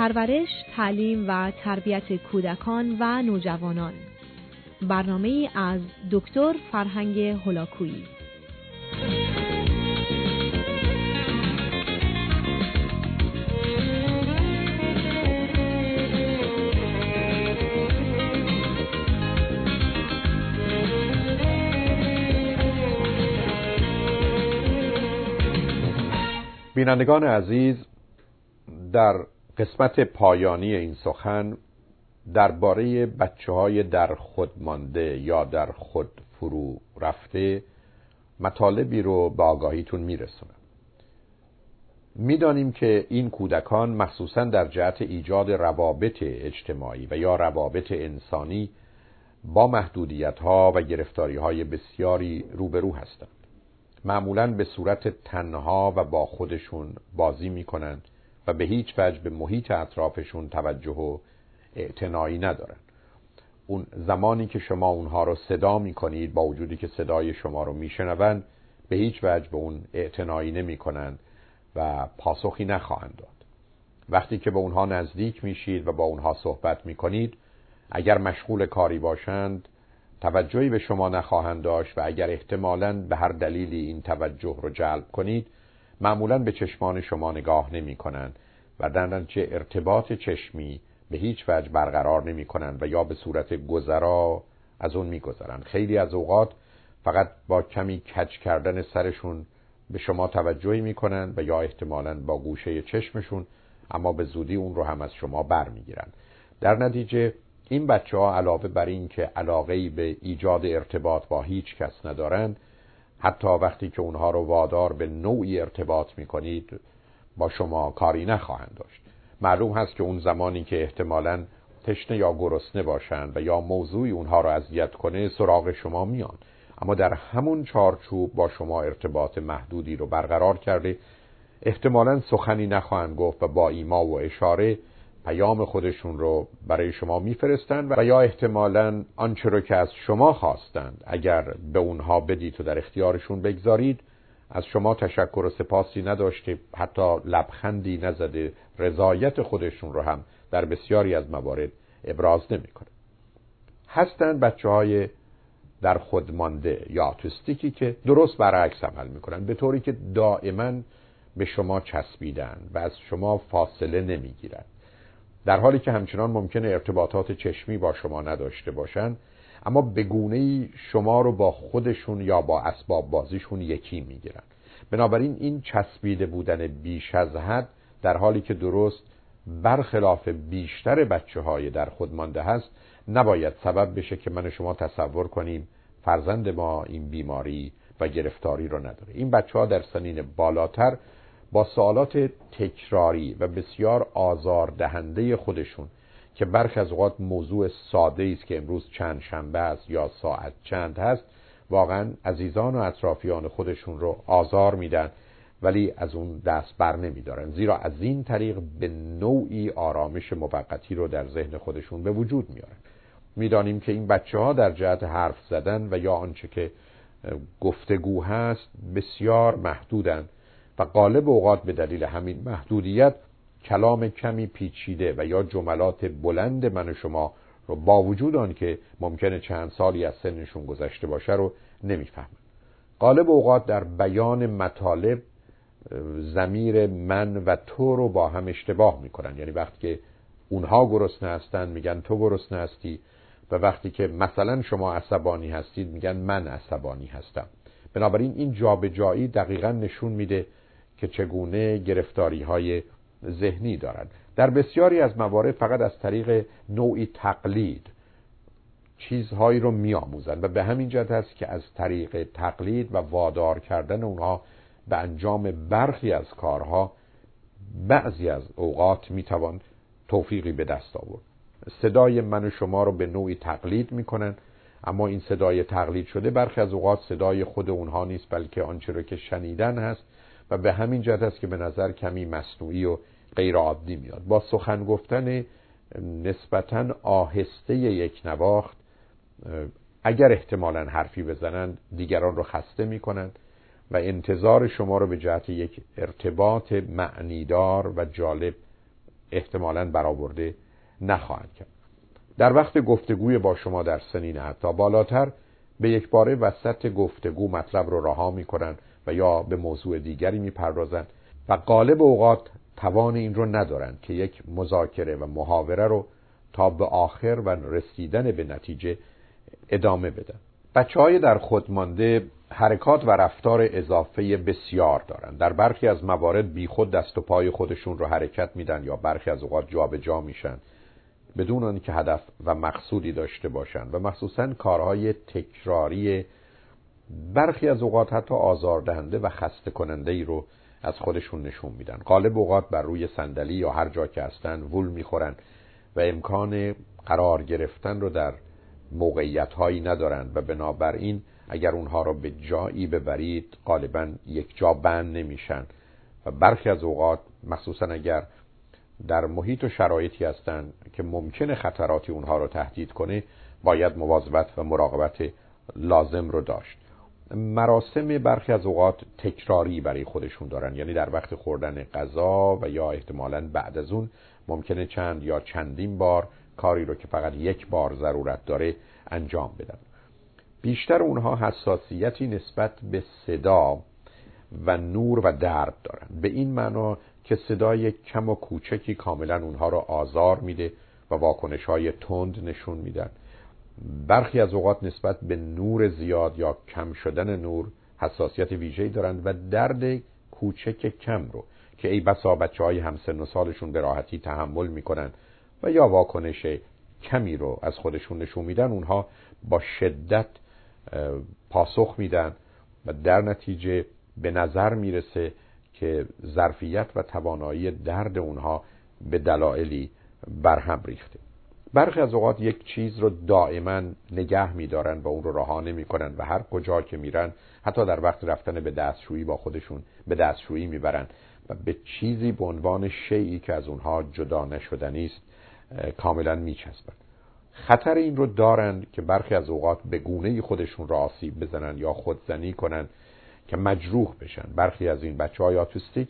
پرورش، تعلیم و تربیت کودکان و نوجوانان. برنامه از دکتر فرهنگ هلاکویی بینندگان عزیز در قسمت پایانی این سخن درباره بچه های در خود مانده یا در خود فرو رفته مطالبی رو به آگاهیتون میرسونم. می‌دانیم که این کودکان مخصوصا در جهت ایجاد روابط اجتماعی و یا روابط انسانی با محدودیت ها و گرفتاری های بسیاری روبرو هستند. معمولا به صورت تنها و با خودشون بازی می‌کنند. و به هیچ وجه به محیط اطرافشون توجه و اعتنایی ندارن. اون زمانی که شما اونها رو صدا می‌کنید با وجودی که صدای شما رو میشنوند به هیچ وجه به اون اعتنایی نمی‌کنند و پاسخی نخواهند داد. وقتی که به اونها نزدیک میشید و با اونها صحبت می‌کنید اگر مشغول کاری باشند توجهی به شما نخواهند داشت و اگر احتمالا به هر دلیلی این توجه رو جلب کنید معمولا به چشمان شما نگاه نمی کنند و در چه ارتباط چشمی به هیچ وجه برقرار نمی کنند و یا به صورت گذرا از اون می گذرند. خیلی از اوقات فقط با کمی کج کردن سرشون به شما توجهی می کنند و یا احتمالا با گوشه چشمشون اما به زودی اون رو هم از شما بر می گیرند. در نتیجه این بچه ها علاوه بر این که علاقه به ایجاد ارتباط با هیچ کس ندارند حتی وقتی که اونها رو وادار به نوعی ارتباط می کنید با شما کاری نخواهند داشت. معلوم هست که اون زمانی که احتمالا تشنه یا گرسنه باشند و یا موضوعی اونها را اذیت کنه سراغ شما میان. اما در همون چارچوب با شما ارتباط محدودی رو برقرار کرده. احتمالا سخنی نخواهند گفت و با ایما و اشاره پیام خودشون رو برای شما میفرستند و یا احتمالا آنچه رو که از شما خواستند. اگر به اونها بدید و در اختیارشون بگذارید از شما تشکر و سپاسی نداشته حتی لبخندی نزده رضایت خودشون رو هم در بسیاری از موارد ابراز نمی‌کنه. هستند بچه های در خود مانده یا آتیستیکی که درست برعکس عمل می‌کنن به طوری که دائما به شما چسبیدن و از شما فاصله نمی‌گیرند در حالی که همچنان ممکنه ارتباطات چشمی با شما نداشته باشند اما به گونه شما رو با خودشون یا با اسباب بازیشون یکی می‌گیرن. بنابراین این چسبیده بودن بیش از حد در حالی که درست برخلاف بیشتر بچه های در خود مانده هست نباید سبب بشه که من شما تصور کنیم فرزند ما این بیماری و گرفتاری رو نداره. این بچه ها در سنین بالاتر با سوالات تکراری و بسیار آزاردهنده خودشون که برخی از اوقات موضوع ساده است که امروز چند شنبه است یا ساعت چند هست واقعا عزیزان و اطرافیان خودشون رو آزار میدن ولی از اون دست بر نمیدارن. زیرا از این طریق به نوعی آرامش موقتی رو در ذهن خودشون به وجود میارن. می‌دانیم که این بچه ها در جهت حرف زدن و یا آنچه که گفتگو هست بسیار محدودن. و غالب اوقات به دلیل همین محدودیت کلام کمی پیچیده و یا جملات بلند من و شما رو با وجود آن که ممکنه چند سالی از سنشون گذشته باشه رو نمی‌فهمن غالب اوقات در بیان مطالب زمیر من و تو رو با هم اشتباه می‌کنن. یعنی وقتی که اونها گرسنه هستن میگن تو گرسنه هستی و وقتی که مثلا شما عصبانی هستید میگن من عصبانی هستم. بنابراین این جابجایی دقیقا نشون میده که چگونه گرفتاری های ذهنی دارند در بسیاری از موارد فقط از طریق نوعی تقلید چیزهایی رو میآموزند و به همین جهت است که از طریق تقلید و وادار کردن اونها به انجام برخی از کارها بعضی از اوقات می‌توان توفیقی به دست آورد. صدای من و شما رو به نوعی تقلید می‌کنن اما این صدای تقلید شده برخی از اوقات صدای خود اونها نیست بلکه آنچه رو که شنیدن هست و به همین جهت است که به نظر کمی مصنوعی و غیر عادی میاد. با سخن گفتن نسبتا آهسته یک نواخت اگر احتمالا حرفی بزنند دیگران رو خسته می‌کنند و انتظار شما رو به جهت یک ارتباط معنیدار و جالب احتمالا برآورده نخواهد کرد. در وقت گفتگوی با شما در سنین حتی بالاتر به یک باره وسط گفتگو مطلب رو رها می‌کنن و یا به موضوع دیگری می‌پردازند. و غالب اوقات توان این رو ندارن که یک مذاکره و محاوره رو تا به آخر و رسیدن به نتیجه ادامه بدن. بچه های در خود مانده حرکات و رفتار اضافه بسیار دارند. در برخی از موارد بیخود دست و پای خودشون رو حرکت میدن یا برخی از اوقات جابجا جا میشن. بدون آنکه هدف و مقصودی داشته باشند و مخصوصا کارهای تکراری برخی از اوقات حتی آزاردهنده و خسته کننده ای رو از خودشون نشون میدن. غالب اوقات بر روی صندلی یا هر جا که هستن وول می‌خورن و امکان قرار گرفتن رو در موقعیت هایی ندارند و بنابراین اگر اونها رو به جایی ببرید غالبا یک جا بند نمیشن. و برخی از اوقات مخصوصا اگر در محیط و شرایطی هستند که ممکنه خطراتی اونها رو تهدید کنه باید مواظبت و مراقبت لازم رو داشت. مراسم برخی از اوقات تکراری برای خودشون دارن. یعنی در وقت خوردن غذا و یا احتمالا بعد از اون ممکنه چند یا چندین بار کاری رو که فقط یک بار ضرورت داره انجام بدن. بیشتر اونها حساسیتی نسبت به صدا و نور و درد دارن. به این معنا که صدای کم و کوچکی کاملا اونها رو آزار میده و واکنش های تند نشون میدن. برخی از اوقات نسبت به نور زیاد یا کم شدن نور حساسیت ویژه‌ای دارند و درد کوچک کم رو که ای بسا بچه های همسن و سالشون به راحتی تحمل می‌کنن و یا واکنش کمی رو از خودشون نشون میدن اونها با شدت پاسخ میدن و در نتیجه به نظر می‌رسه که ظرفیت و توانایی درد اونها به دلایلی برهم ریخته. برخی از اوقات یک چیز رو دائما نگه میدارن و اون رو رها نمی‌کنن و هر کجا که میرن حتی در وقت رفتن به دستشویی با خودشون به دستشویی می‌برن و به چیزی به عنوان شیعی که از اونها جدا نشدنی است کاملا میچسبن. خطر این رو دارند که برخی از اوقات به گونه خودشون را آسیب بزنن یا خودزنی کنن که مجروح بشن. برخی از این بچه های آتیستیک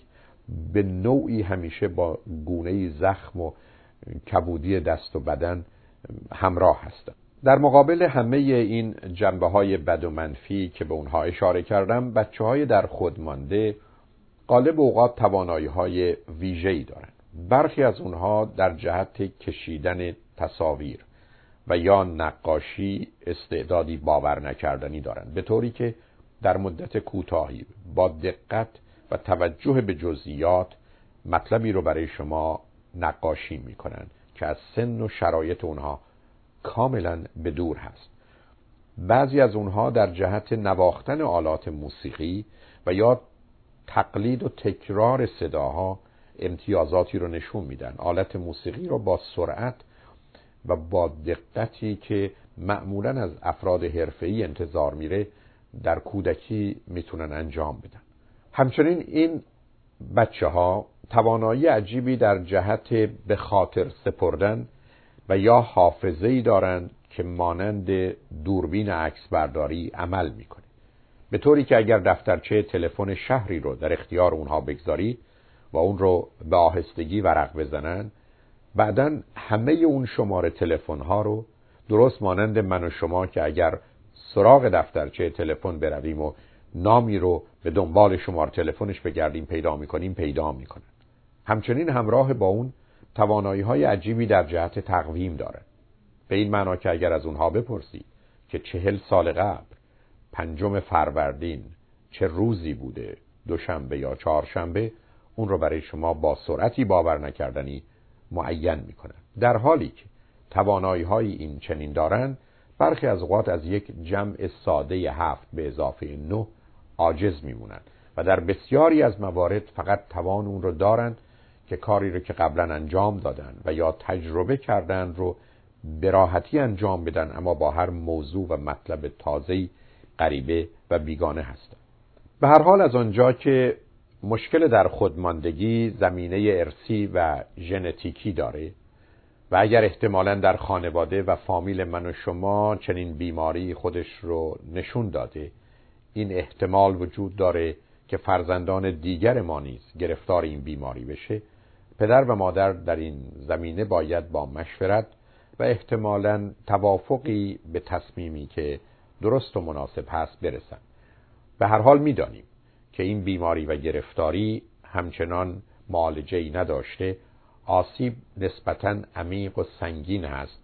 به نوعی همیشه با گونه زخم و کبودی دست و بدن همراه هستند در مقابل همه این جنبه های بد و منفی که به اونها اشاره کردم بچه های در خود مانده غالب اوقات توانایی های ویژه‌ای دارند برخی از اونها در جهت کشیدن تصاویر و یا نقاشی استعدادی باور نکردنی دارند به طوری که در مدت کوتاهی با دقت و توجه به جزئیات مطلبی رو برای شما نقاشی می‌کنن که از سن و شرایط اونها کاملا به دور هست. بعضی از اونها در جهت نواختن آلات موسیقی و یا تقلید و تکرار صداها امتیازاتی رو نشون میدن. آلت موسیقی رو با سرعت و با دقتی که معمولا از افراد حرفه‌ای انتظار میره در کودکی می‌تونن انجام بدن. همچنین این بچه ها توانایی عجیبی در جهت به خاطر سپردن و یا حافظه ای دارند که مانند دوربین عکس برداری عمل می‌کنه. به طوری که اگر دفترچه تلفن شهری رو در اختیار اونها بگذاری و اون رو به آهستگی ورق بزنن بعدا همه اون شماره تلفن ها رو درست مانند من و شما که اگر سراغ دفترچه تلفن برویم و نامی رو به دنبال شمار تلفنش بگردیم پیدا می‌کنیم پیدا می‌کنن. همچنین همراه با اون توانایی های عجیبی در جهت تقویم داره. به این معنا که اگر از اونها بپرسید که چهل سال قبل پنجم فروردین چه روزی بوده دوشنبه یا چهارشنبه اون رو برای شما با سرعتی باور نکردنی معین می‌کنن. در حالی که توانایی های این چنین دارند برخی از اوقات از یک جمع ساده هفت به اضافه نه عاجز میمونند و در بسیاری از موارد فقط توان اون رو دارند که کاری رو که قبلا انجام دادن و یا تجربه کردن رو به راحتی انجام بدن اما با هر موضوع و مطلب تازه‌ای غریبه و بیگانه هستند به هر حال از آنجا که مشکل در خودماندگی زمینه ارسی و ژنتیکی داره و اگر احتمالا در خانواده و فامیل من و شما چنین بیماری خودش رو نشون داده این احتمال وجود داره که فرزندان دیگر ما نیز گرفتار این بیماری بشه. پدر و مادر در این زمینه باید با مشورت و احتمالا توافقی به تصمیمی که درست و مناسب هست برسند. به هر حال می‌دانیم که این بیماری و گرفتاری همچنان معالجه ای نداشته آسیب نسبتا عمیق و سنگین است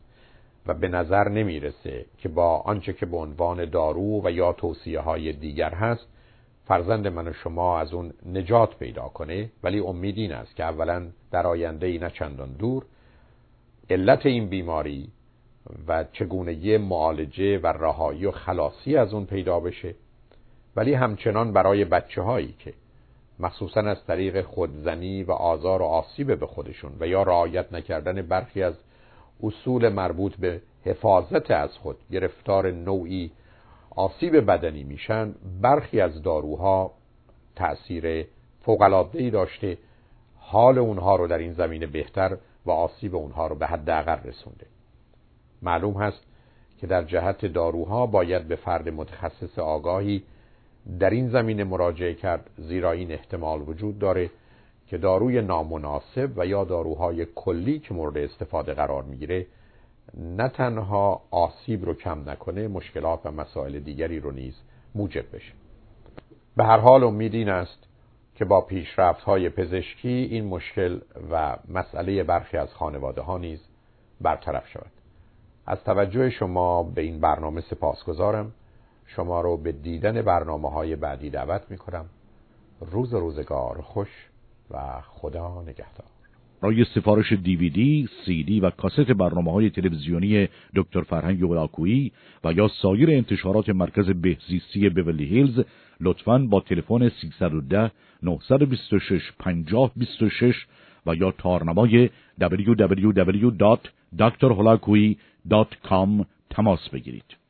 و به نظر نمی‌رسه که با آنچه که به عنوان دارو و یا توصیه های دیگر هست فرزند من و شما از اون نجات پیدا کنه ولی امید این است که اولا در آینده ای نه چندان دور. علت این بیماری و چگونگی معالجه و رهایی و خلاصی از اون پیدا بشه ولی همچنان برای بچه هایی که مخصوصا از طریق خودزنی و آزار و آسیب به خودشون و یا رعایت نکردن برخی از اصول مربوط به حفاظت از خود گرفتار نوعی آسیب بدنی میشن. برخی از داروها تأثیر فوق‌العاده‌ای داشته. حال اونها رو در این زمینه بهتر و آسیب اونها رو به حداقل رسونده. معلوم هست که در جهت داروها باید به فرد متخصص آگاهی در این زمینه مراجعه کرد زیرا این احتمال وجود داره. که داروی نامناسب و یا داروهای کلی که مورد استفاده قرار می‌گیره نه تنها آسیب رو کم نکنه مشکلات و مسائل دیگری رو نیز موجب بشه. به هر حال امید این است که با پیشرفت های پزشکی این مشکل و مسئله برخی از خانواده ها نیز برطرف شود. از توجه شما به این برنامه سپاسگزارم شما رو به دیدن برنامه های بعدی دعوت می کنم روز روزگار خوش. و خدا نگهدار برای سفارش دیویدی، سی دی و کاست برنامه های تلویزیونی دکتر فرهنگ اولاکویی و یا سایر انتشارات مرکز بهزیستی بولی هیلز لطفاً با تلفن 310 926 5026 و یا تارنمای www.drholakui.com تماس بگیرید.